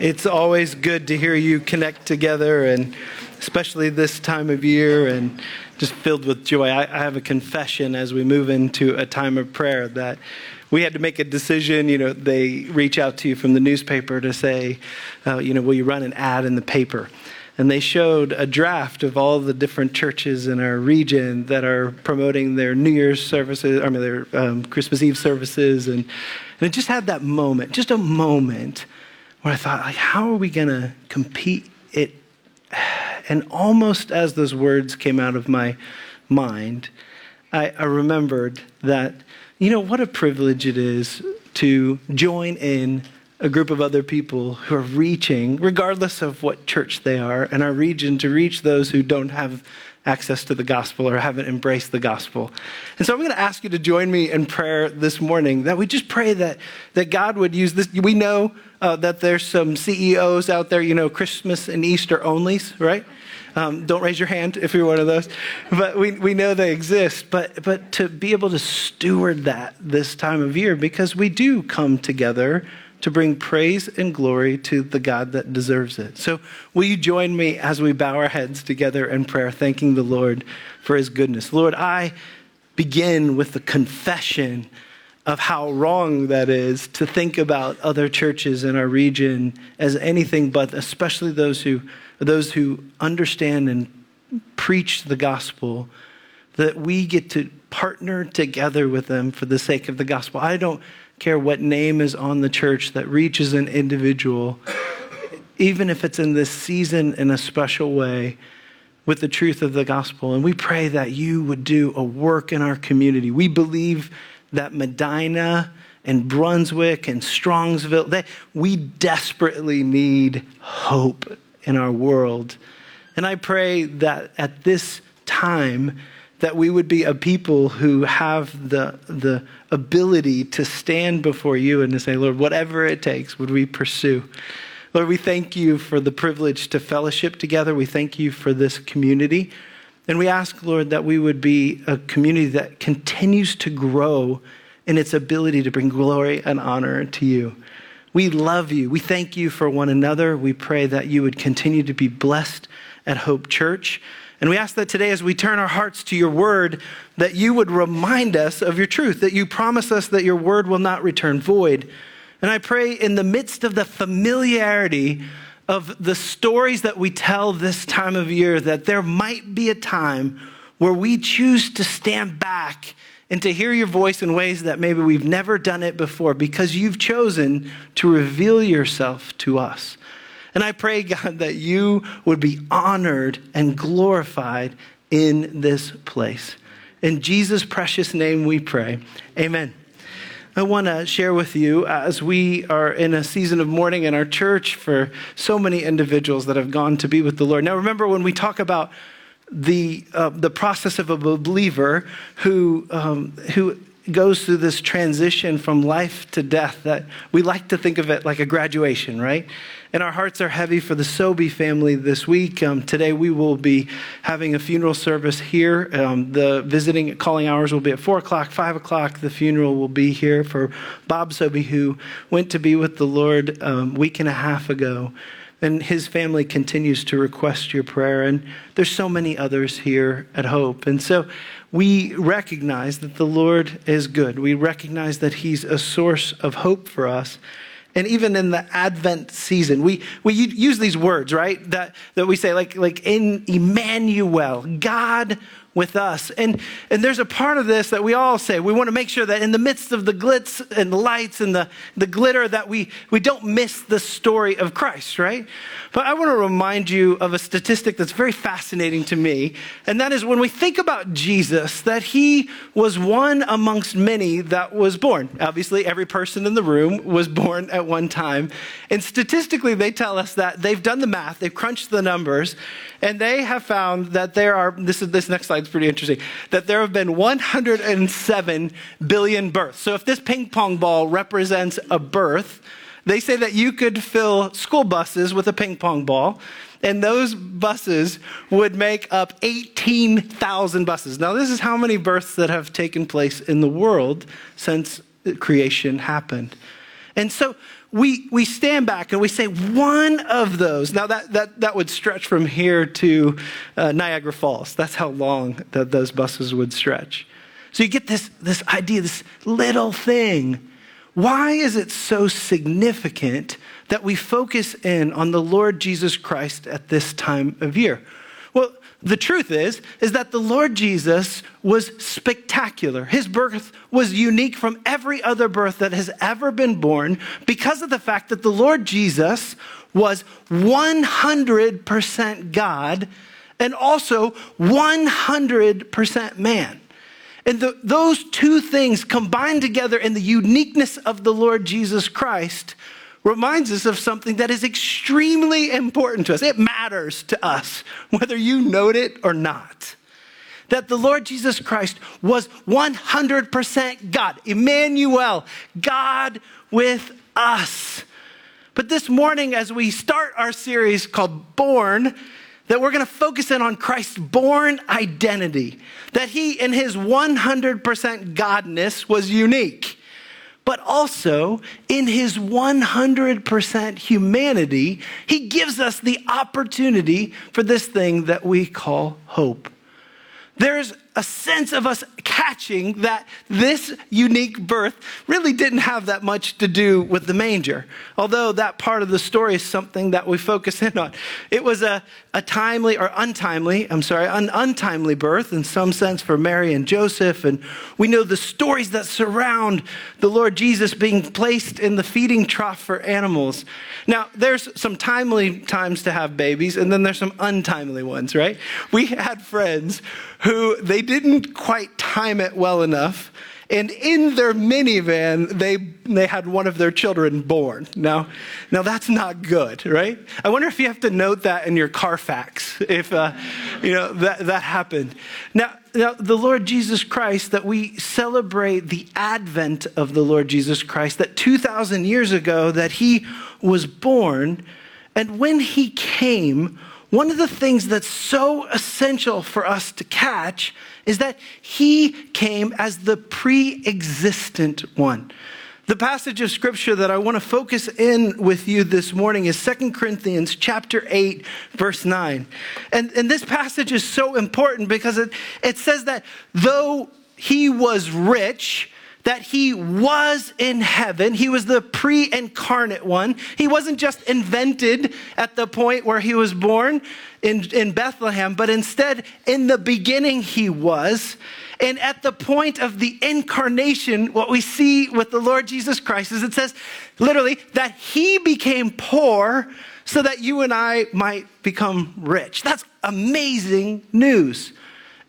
It's always good to hear you connect together, and especially this time of year, and just filled with joy. I, I, have a confession as we move into a time of prayer that we had to make a decision. You know, they reach out to you from the newspaper to say, uh, you know, will you run an ad in the paper? And they showed a draft of all the different churches in our region that are promoting their New Year's services, I mean, their um, Christmas Eve services. And, and it just had that moment, just a moment where I thought, like, how are we going to compete it? And almost as those words came out of my mind, I, I remembered that, you know, what a privilege it is to join in a group of other people who are reaching, regardless of what church they are, in our region to reach those who don't have access to the gospel or haven't embraced the gospel. And so I'm going to ask you to join me in prayer this morning that we just pray that, that God would use this. We know uh, that there's some CEOs out there, you know, Christmas and Easter onlys, right? Um, don't raise your hand if you're one of those. But we, we know they exist. But, but to be able to steward that this time of year, because we do come together to bring praise and glory to the God that deserves it. So, will you join me as we bow our heads together in prayer, thanking the Lord for his goodness? Lord, I begin with the confession of how wrong that is to think about other churches in our region as anything but, especially those who, those who understand and preach the gospel, that we get to partner together with them for the sake of the gospel. I don't care what name is on the church that reaches an individual, even if it's in this season in a special way, with the truth of the gospel. And we pray that you would do a work in our community. We believe that Medina and Brunswick and Strongsville, that we desperately need hope in our world. And I pray that at this time, that we would be a people who have the, the ability to stand before you and to say, Lord, whatever it takes, would we pursue? Lord, we thank you for the privilege to fellowship together. We thank you for this community. And we ask, Lord, that we would be a community that continues to grow in its ability to bring glory and honor to you. We love you. We thank you for one another. We pray that you would continue to be blessed at Hope Church. And we ask that today, as we turn our hearts to your word, that you would remind us of your truth, that you promise us that your word will not return void. And I pray in the midst of the familiarity of the stories that we tell this time of year, that there might be a time where we choose to stand back and to hear your voice in ways that maybe we've never done it before because you've chosen to reveal yourself to us. And I pray, God, that you would be honored and glorified in this place. In Jesus' precious name we pray. Amen. I want to share with you as we are in a season of mourning in our church for so many individuals that have gone to be with the Lord. Now, remember when we talk about the, uh, the process of a believer who, um, who goes through this transition from life to death that we like to think of it like a graduation, right? And our hearts are heavy for the Sobey family this week. Um, today we will be having a funeral service here. Um, the visiting calling hours will be at 4 o'clock, 5 o'clock. The funeral will be here for Bob Sobey, who went to be with the Lord um, week and a half ago. And his family continues to request your prayer. And there's so many others here at Hope. And so we recognize that the Lord is good. We recognize that He's a source of hope for us. And even in the Advent season, we, we use these words, right? That, that we say, like, like in Emmanuel, God with us. And, and there's a part of this that we all say. We want to make sure that in the midst of the glitz and the lights and the, the glitter that we, we don't miss the story of Christ, right? But I want to remind you of a statistic that's very fascinating to me. And that is when we think about Jesus, that he was one amongst many that was born. Obviously, every person in the room was born at one time. And statistically, they tell us that they've done the math, they've crunched the numbers, and they have found that there are, this is this next slide slide's pretty interesting, that there have been 107 billion births. So if this ping pong ball represents a birth, they say that you could fill school buses with a ping pong ball, and those buses would make up 18,000 buses. Now, this is how many births that have taken place in the world since creation happened. And so we, we stand back and we say one of those. Now, that, that, that would stretch from here to uh, Niagara Falls. That's how long that those buses would stretch. So you get this, this idea, this little thing. Why is it so significant that we focus in on the Lord Jesus Christ at this time of year? Well, the truth is is that the Lord Jesus was spectacular. His birth was unique from every other birth that has ever been born because of the fact that the Lord Jesus was 100% God and also 100% man. And the, those two things combined together in the uniqueness of the Lord Jesus Christ reminds us of something that is extremely important to us. It matters to us, whether you note it or not. That the Lord Jesus Christ was 100% God, Emmanuel, God with us. But this morning, as we start our series called Born, that we're going to focus in on Christ's born identity, that he, in his 100% godness, was unique but also in his 100% humanity, he gives us the opportunity for this thing that we call hope. There's a sense of us catching that this unique birth really didn't have that much to do with the manger, although that part of the story is something that we focus in on. It was a, a timely or untimely, I'm sorry, an untimely birth in some sense for Mary and Joseph. And we know the stories that surround the Lord Jesus being placed in the feeding trough for animals. Now, there's some timely times to have babies, and then there's some untimely ones, right? We had friends who they didn't quite time it well enough. And in their minivan, they, they had one of their children born. Now, now that's not good, right? I wonder if you have to note that in your Carfax, if uh, you know that, that happened. Now, now, the Lord Jesus Christ, that we celebrate the advent of the Lord Jesus Christ, that 2,000 years ago that he was born, and when he came, one of the things that's so essential for us to catch is that he came as the pre existent one. The passage of scripture that I want to focus in with you this morning is 2 Corinthians chapter 8, verse 9. And, and this passage is so important because it, it says that though he was rich, that he was in heaven. He was the pre incarnate one. He wasn't just invented at the point where he was born in, in Bethlehem, but instead, in the beginning, he was. And at the point of the incarnation, what we see with the Lord Jesus Christ is it says literally that he became poor so that you and I might become rich. That's amazing news.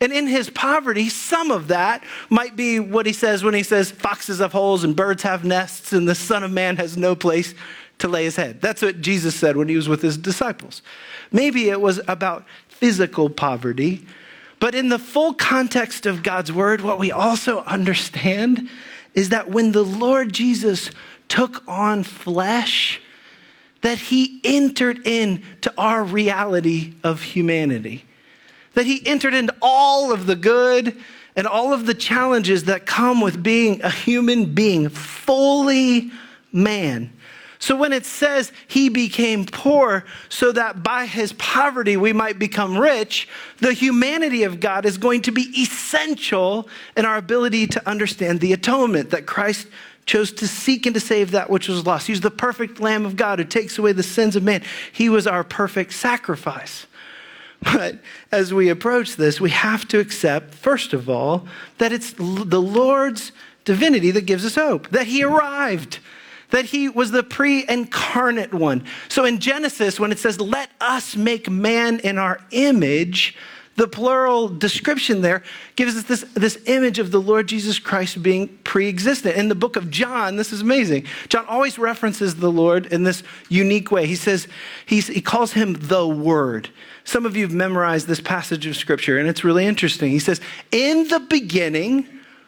And in his poverty, some of that might be what he says when he says, Foxes have holes and birds have nests, and the Son of Man has no place to lay his head. That's what Jesus said when he was with his disciples. Maybe it was about physical poverty, but in the full context of God's word, what we also understand is that when the Lord Jesus took on flesh, that he entered into our reality of humanity that he entered into all of the good and all of the challenges that come with being a human being, fully man. So when it says he became poor so that by his poverty we might become rich, the humanity of God is going to be essential in our ability to understand the atonement that Christ chose to seek and to save that which was lost. He's the perfect Lamb of God who takes away the sins of man. He was our perfect sacrifice. But as we approach this, we have to accept, first of all, that it's the Lord's divinity that gives us hope, that He arrived, that He was the pre incarnate one. So in Genesis, when it says, let us make man in our image, the plural description there gives us this, this image of the Lord Jesus Christ being pre existent. In the book of John, this is amazing. John always references the Lord in this unique way. He says, he calls him the Word. Some of you have memorized this passage of scripture, and it's really interesting. He says, In the beginning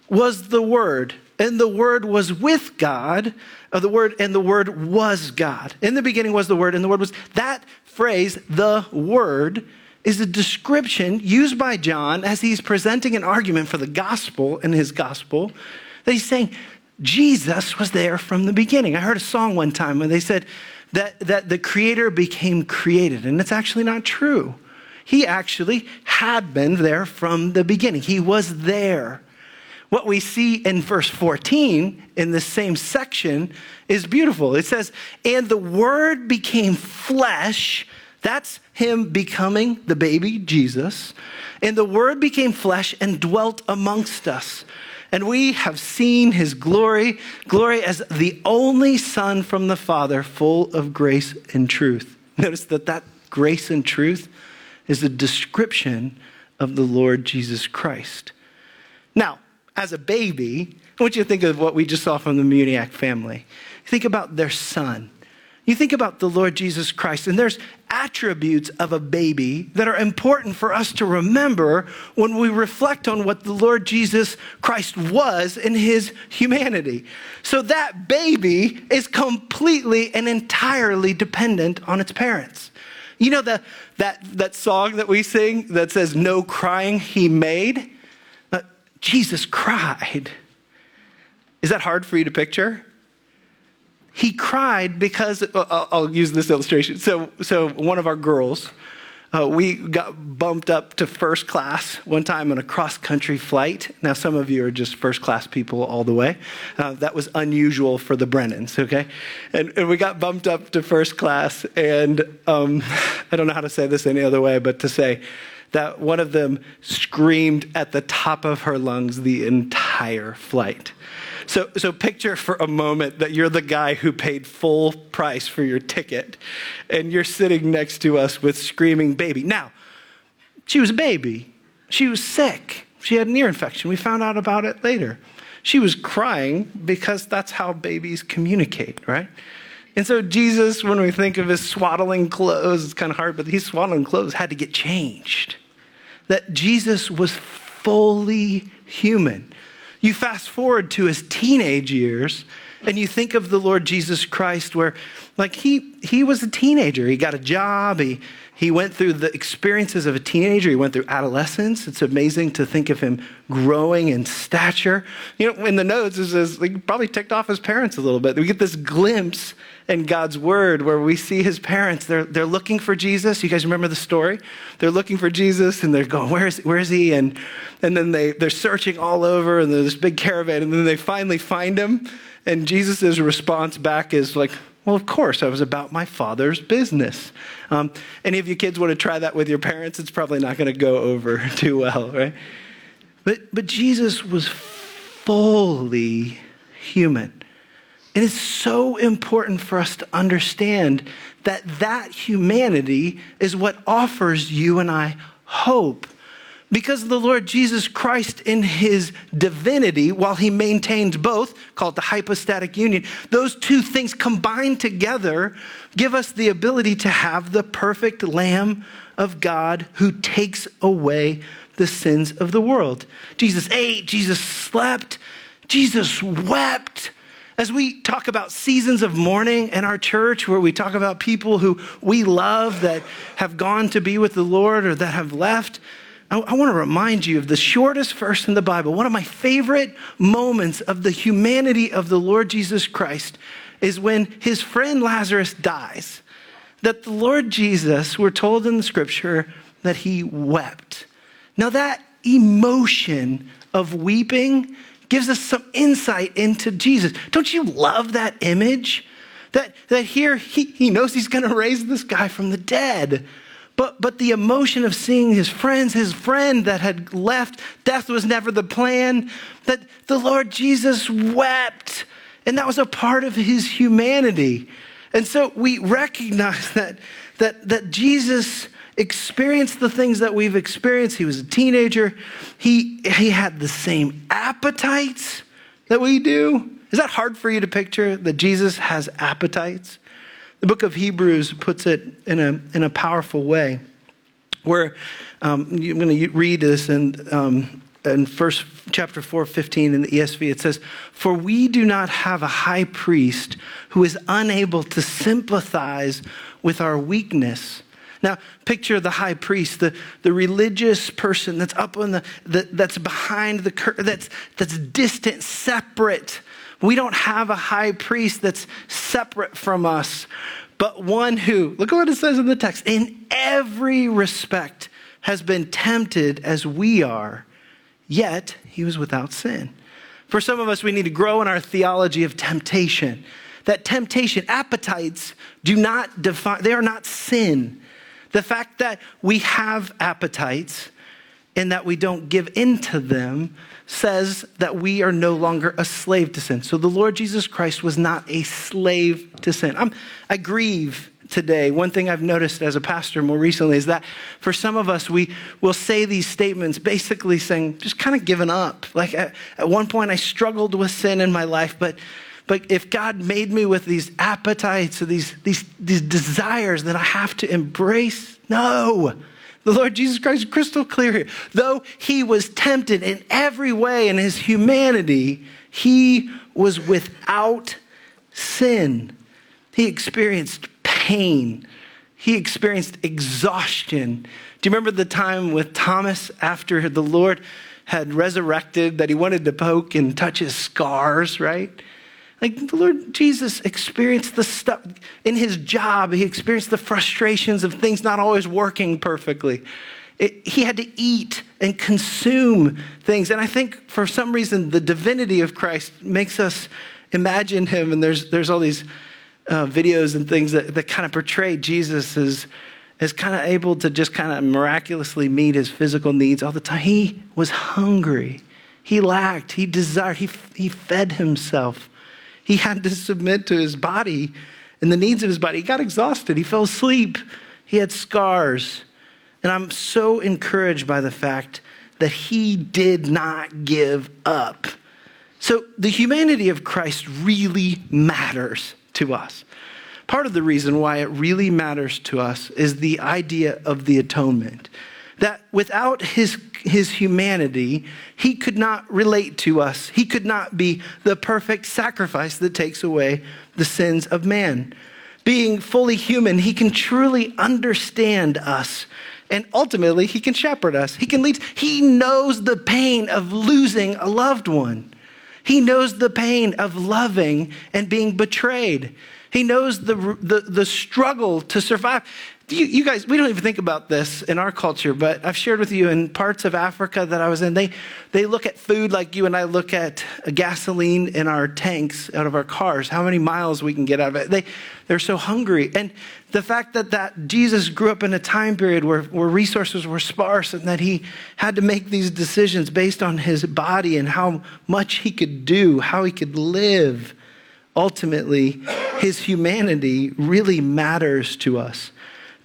was the Word, and the Word was with God, of the Word, and the Word was God. In the beginning was the Word, and the Word was. That phrase, the Word, is a description used by John as he's presenting an argument for the gospel in his gospel that he's saying, Jesus was there from the beginning. I heard a song one time where they said that, that the creator became created, and it's actually not true. He actually had been there from the beginning, he was there. What we see in verse 14 in the same section is beautiful. It says, And the word became flesh. That's him becoming the baby Jesus. And the word became flesh and dwelt amongst us. And we have seen his glory, glory as the only Son from the Father, full of grace and truth. Notice that that grace and truth is a description of the Lord Jesus Christ. Now, as a baby, I want you to think of what we just saw from the Muniac family. Think about their son. You think about the Lord Jesus Christ, and there's attributes of a baby that are important for us to remember when we reflect on what the Lord Jesus Christ was in his humanity. So that baby is completely and entirely dependent on its parents. You know the, that, that song that we sing that says, No crying he made? Uh, Jesus cried. Is that hard for you to picture? He cried because, uh, I'll use this illustration. So, so one of our girls, uh, we got bumped up to first class one time on a cross country flight. Now, some of you are just first class people all the way. Uh, that was unusual for the Brennans, okay? And, and we got bumped up to first class, and um, I don't know how to say this any other way, but to say that one of them screamed at the top of her lungs the entire flight. So, so picture for a moment that you're the guy who paid full price for your ticket and you're sitting next to us with screaming baby. Now, she was a baby. She was sick. She had an ear infection. We found out about it later. She was crying because that's how babies communicate, right? And so Jesus, when we think of his swaddling clothes, it's kind of hard, but these swaddling clothes had to get changed. That Jesus was fully human. You fast forward to his teenage years, and you think of the Lord Jesus Christ, where like he he was a teenager. He got a job. He he went through the experiences of a teenager. He went through adolescence. It's amazing to think of him growing in stature. You know, in the notes, it says like, probably ticked off his parents a little bit. We get this glimpse in God's word where we see his parents. They're, they're looking for Jesus. You guys remember the story? They're looking for Jesus and they're going, where is, where is he? And, and then they, they're searching all over and there's this big caravan and then they finally find him. And Jesus' response back is like, well, of course, I was about my father's business. Um, any of you kids want to try that with your parents? It's probably not going to go over too well, right? But, but Jesus was fully human. And It is so important for us to understand that that humanity is what offers you and I hope. Because the Lord Jesus Christ, in his divinity, while he maintains both, called the hypostatic union, those two things combined together give us the ability to have the perfect Lamb of God who takes away the sins of the world. Jesus ate, Jesus slept, Jesus wept. As we talk about seasons of mourning in our church, where we talk about people who we love that have gone to be with the Lord or that have left, I, I want to remind you of the shortest verse in the Bible. One of my favorite moments of the humanity of the Lord Jesus Christ is when his friend Lazarus dies. That the Lord Jesus, we're told in the scripture, that he wept. Now, that emotion of weeping gives us some insight into Jesus. Don't you love that image? That, that here he, he knows he's going to raise this guy from the dead. But, but the emotion of seeing his friends, his friend that had left, death was never the plan, that the Lord Jesus wept. And that was a part of his humanity. And so we recognize that, that, that Jesus experienced the things that we've experienced. He was a teenager. He, he had the same appetites that we do. Is that hard for you to picture that Jesus has appetites? The book of Hebrews puts it in a, in a powerful way where um, I'm going to read this in, um, in first chapter 4 15 in the esv it says for we do not have a high priest who is unable to sympathize with our weakness. Now, picture the high priest, the, the religious person that's up on the, the that's behind the curtain, that's, that's distant, separate We don't have a high priest that's separate from us, but one who, look at what it says in the text, in every respect has been tempted as we are, yet he was without sin. For some of us, we need to grow in our theology of temptation. That temptation, appetites do not define, they are not sin. The fact that we have appetites and that we don't give in to them says that we are no longer a slave to sin. So the Lord Jesus Christ was not a slave to sin. I'm, I grieve today. One thing I've noticed as a pastor more recently is that for some of us, we will say these statements basically saying, just kind of giving up. Like at, at one point, I struggled with sin in my life, but but if God made me with these appetites or these, these, these desires that I have to embrace, no. The Lord Jesus Christ is crystal clear here. Though he was tempted in every way in his humanity, he was without sin. He experienced pain. He experienced exhaustion. Do you remember the time with Thomas after the Lord had resurrected that he wanted to poke and touch his scars, right? Like the Lord Jesus experienced the stuff in his job, he experienced the frustrations of things not always working perfectly. It, he had to eat and consume things. And I think for some reason, the divinity of Christ makes us imagine him. And there's, there's all these uh, videos and things that, that kind of portray Jesus as, as kind of able to just kind of miraculously meet his physical needs all the time. He was hungry, he lacked, he desired, he, he fed himself. He had to submit to his body and the needs of his body. He got exhausted. He fell asleep. He had scars. And I'm so encouraged by the fact that he did not give up. So the humanity of Christ really matters to us. Part of the reason why it really matters to us is the idea of the atonement. That without his his humanity, he could not relate to us. He could not be the perfect sacrifice that takes away the sins of man. Being fully human, he can truly understand us. And ultimately, he can shepherd us. He can lead. He knows the pain of losing a loved one. He knows the pain of loving and being betrayed. He knows the, the, the struggle to survive you, you, guys, we don't even think about this in our culture, but I've shared with you in parts of Africa that I was in, they, they look at food like you and I look at gasoline in our tanks out of our cars, how many miles we can get out of it. They, they're so hungry. And the fact that, that Jesus grew up in a time period where, where resources were sparse and that he had to make these decisions based on his body and how much he could do, how he could live, ultimately, his humanity really matters to us.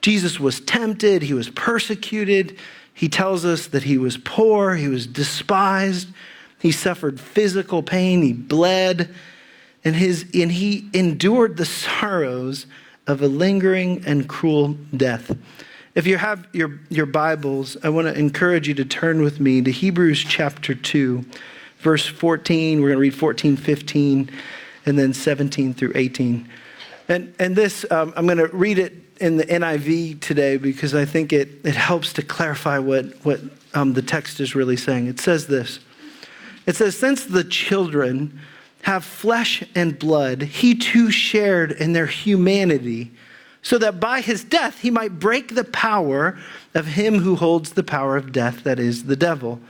Jesus was tempted, he was persecuted. He tells us that he was poor, he was despised, he suffered physical pain, he bled, and, his, and he endured the sorrows of a lingering and cruel death. If you have your, your Bibles, I want to encourage you to turn with me to Hebrews chapter 2, verse 14. We're going to read 14, 15, and then 17 through 18. And, and this, um, I'm going to read it in the NIV today because I think it, it helps to clarify what, what um, the text is really saying. It says this It says, Since the children have flesh and blood, he too shared in their humanity, so that by his death he might break the power of him who holds the power of death, that is, the devil.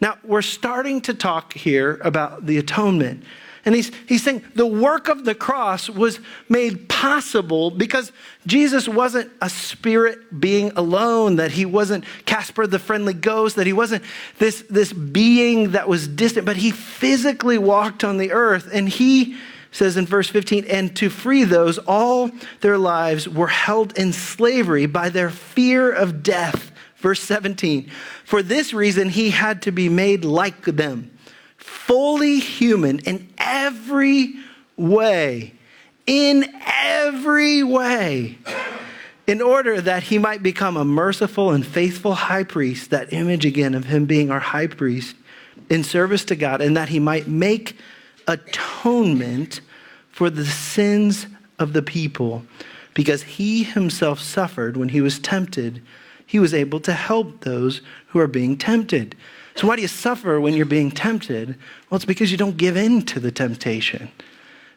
Now, we're starting to talk here about the atonement. And he's, he's saying the work of the cross was made possible because Jesus wasn't a spirit being alone, that he wasn't Casper the friendly ghost, that he wasn't this, this being that was distant, but he physically walked on the earth. And he says in verse 15, and to free those, all their lives were held in slavery by their fear of death. Verse 17, for this reason he had to be made like them fully human in every way, in every way, in order that he might become a merciful and faithful high priest, that image again of him being our high priest in service to God, and that he might make atonement for the sins of the people. Because he himself suffered when he was tempted, he was able to help those who are being tempted. So, why do you suffer when you're being tempted? Well, it's because you don't give in to the temptation.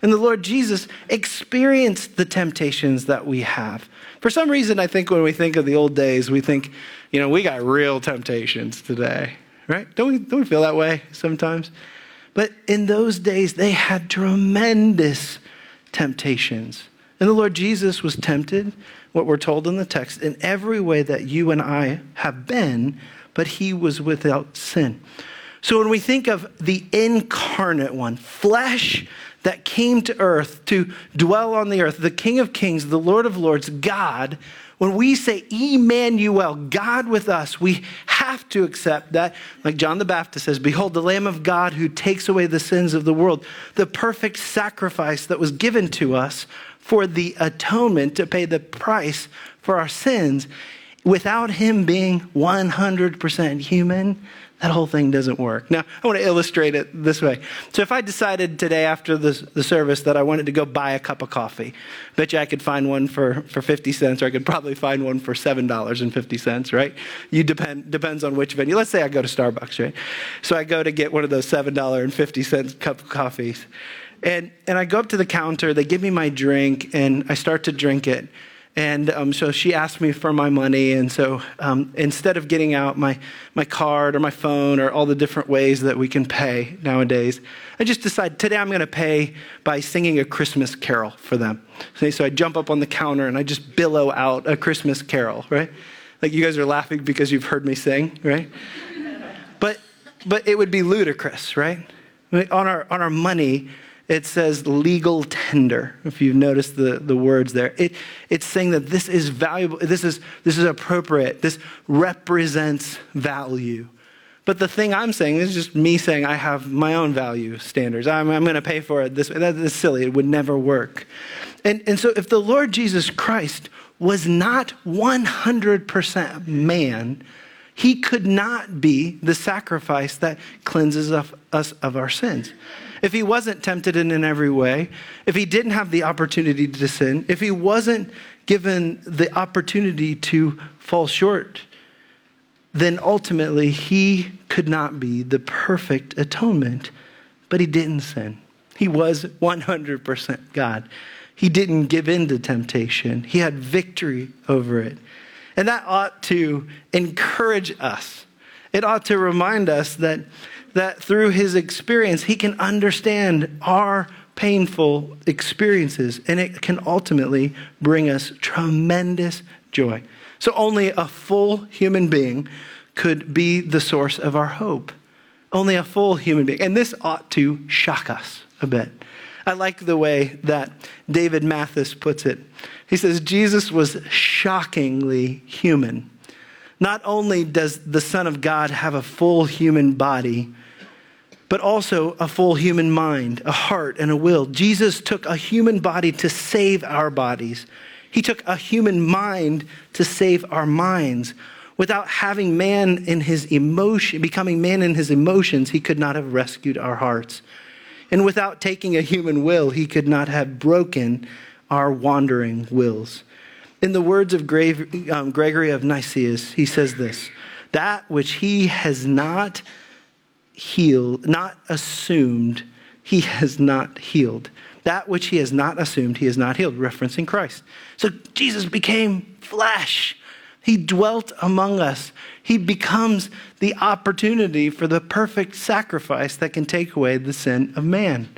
And the Lord Jesus experienced the temptations that we have. For some reason, I think when we think of the old days, we think, you know, we got real temptations today, right? Don't we, don't we feel that way sometimes? But in those days, they had tremendous temptations. And the Lord Jesus was tempted, what we're told in the text, in every way that you and I have been, but he was without sin. So when we think of the incarnate one, flesh that came to earth to dwell on the earth, the King of Kings, the Lord of Lords, God, when we say Emmanuel, God with us, we have to accept that, like John the Baptist says, Behold, the Lamb of God who takes away the sins of the world, the perfect sacrifice that was given to us for the atonement to pay the price for our sins. Without him being 100% human, that whole thing doesn't work. Now, I want to illustrate it this way. So, if I decided today after the, the service that I wanted to go buy a cup of coffee, bet you I could find one for, for 50 cents, or I could probably find one for $7.50, right? You depend, depends on which venue. Let's say I go to Starbucks, right? So, I go to get one of those $7.50 cup of coffees. And, and I go up to the counter, they give me my drink, and I start to drink it. And um, so she asked me for my money. And so um, instead of getting out my, my card or my phone or all the different ways that we can pay nowadays, I just decided today I'm going to pay by singing a Christmas carol for them. So I jump up on the counter and I just billow out a Christmas carol, right? Like you guys are laughing because you've heard me sing, right? but, but it would be ludicrous, right? On our, on our money, it says legal tender, if you've noticed the, the words there. It, it's saying that this is valuable, this is, this is appropriate, this represents value. But the thing I'm saying is just me saying I have my own value standards. I'm, I'm going to pay for it this way. That is silly. It would never work. And, and so if the Lord Jesus Christ was not 100% man, he could not be the sacrifice that cleanses us of our sins if he wasn't tempted in, in every way, if he didn't have the opportunity to sin, if he wasn't given the opportunity to fall short, then ultimately he could not be the perfect atonement. But he didn't sin. He was 100% God. He didn't give in to temptation, he had victory over it. And that ought to encourage us. It ought to remind us that that through his experience, he can understand our painful experiences, and it can ultimately bring us tremendous joy. So, only a full human being could be the source of our hope. Only a full human being. And this ought to shock us a bit. I like the way that David Mathis puts it. He says, Jesus was shockingly human. Not only does the Son of God have a full human body, but also a full human mind, a heart, and a will. Jesus took a human body to save our bodies. He took a human mind to save our minds. Without having man in his emotion, becoming man in his emotions, he could not have rescued our hearts. And without taking a human will, he could not have broken our wandering wills. In the words of um, Gregory of Nyssa, he says this that which he has not healed, not assumed, he has not healed. That which he has not assumed, he has not healed, referencing Christ. So Jesus became flesh. He dwelt among us. He becomes the opportunity for the perfect sacrifice that can take away the sin of man.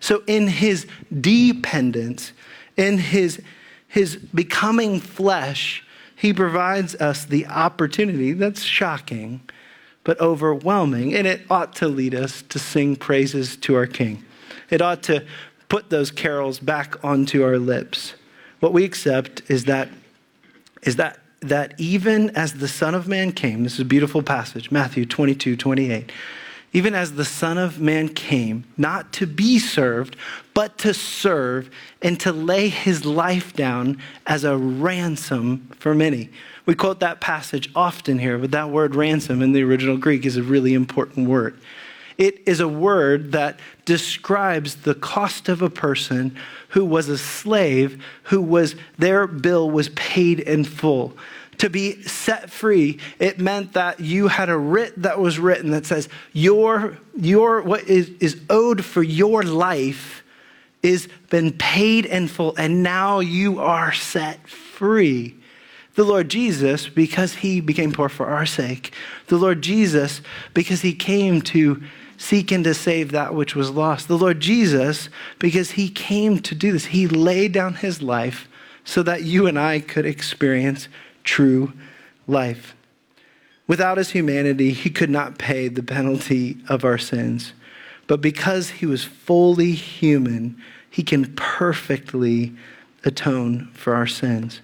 So, in his dependence, in his, his becoming flesh, he provides us the opportunity that's shocking but overwhelming. And it ought to lead us to sing praises to our King. It ought to put those carols back onto our lips. What we accept is that, is that, that even as the Son of Man came, this is a beautiful passage, Matthew 22, 28 even as the Son of Man came, not to be served, but to serve and to lay his life down as a ransom for many. We quote that passage often here, but that word ransom in the original Greek is a really important word. It is a word that describes the cost of a person who was a slave, who was, their bill was paid in full. To be set free, it meant that you had a writ that was written that says, your, your, what is, is owed for your life is been paid in full, and now you are set free. The Lord Jesus, because he became poor for our sake. The Lord Jesus, because he came to seek and to save that which was lost. The Lord Jesus, because he came to do this. He laid down his life so that you and I could experience true life. Without his humanity, he could not pay the penalty of our sins. But because he was fully human, he can perfectly atone for our sins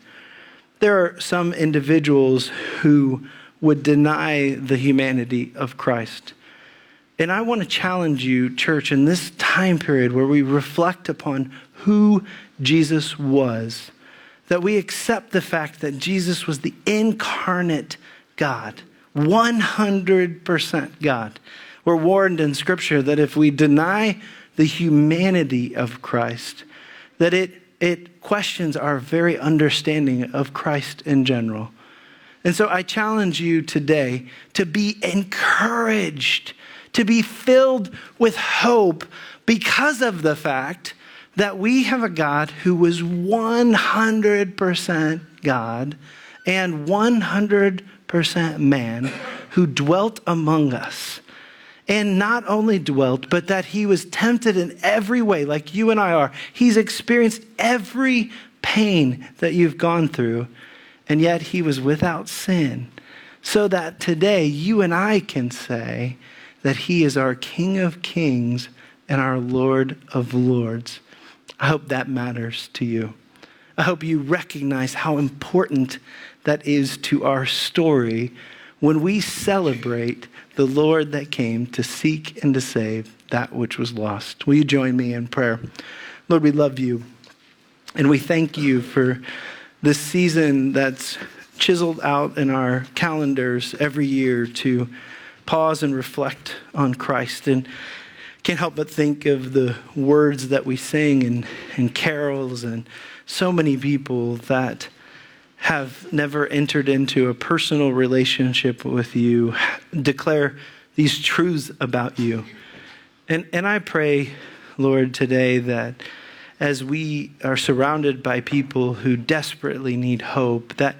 there are some individuals who would deny the humanity of Christ. And I want to challenge you, church, in this time period where we reflect upon who Jesus was, that we accept the fact that Jesus was the incarnate God, 100% God. We're warned in Scripture that if we deny the humanity of Christ, that it it questions our very understanding of Christ in general. And so I challenge you today to be encouraged, to be filled with hope because of the fact that we have a God who was 100% God and 100% man who dwelt among us and not only dwelt, but that he was tempted in every way, like you and I are. He's experienced every pain that you've gone through, and yet he was without sin. So that today you and I can say that he is our King of kings and our Lord of lords. I hope that matters to you. I hope you recognize how important that is to our story when we celebrate the Lord that came to seek and to save that which was lost. Will you join me in prayer? Lord, we love you. And we thank you for this season that's chiseled out in our calendars every year to pause and reflect on Christ. And can't help but think of the words that we sing and, and carols and so many people that have never entered into a personal relationship with you declare these truths about you. And, and I pray, Lord, today that as we are surrounded by people who desperately need hope, that,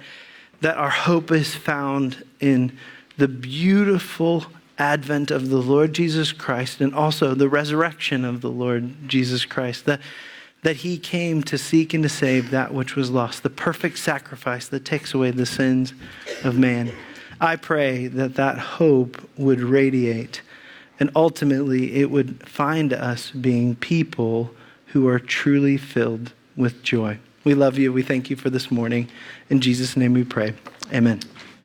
that our hope is found in the beautiful advent of the Lord Jesus Christ and also the resurrection of the Lord Jesus Christ. That, that he came to seek and to save that which was lost, the perfect sacrifice that takes away the sins of man. I pray that that hope would radiate and ultimately it would find us being people who are truly filled with joy. We love you. We thank you for this morning. In Jesus' name we pray. Amen.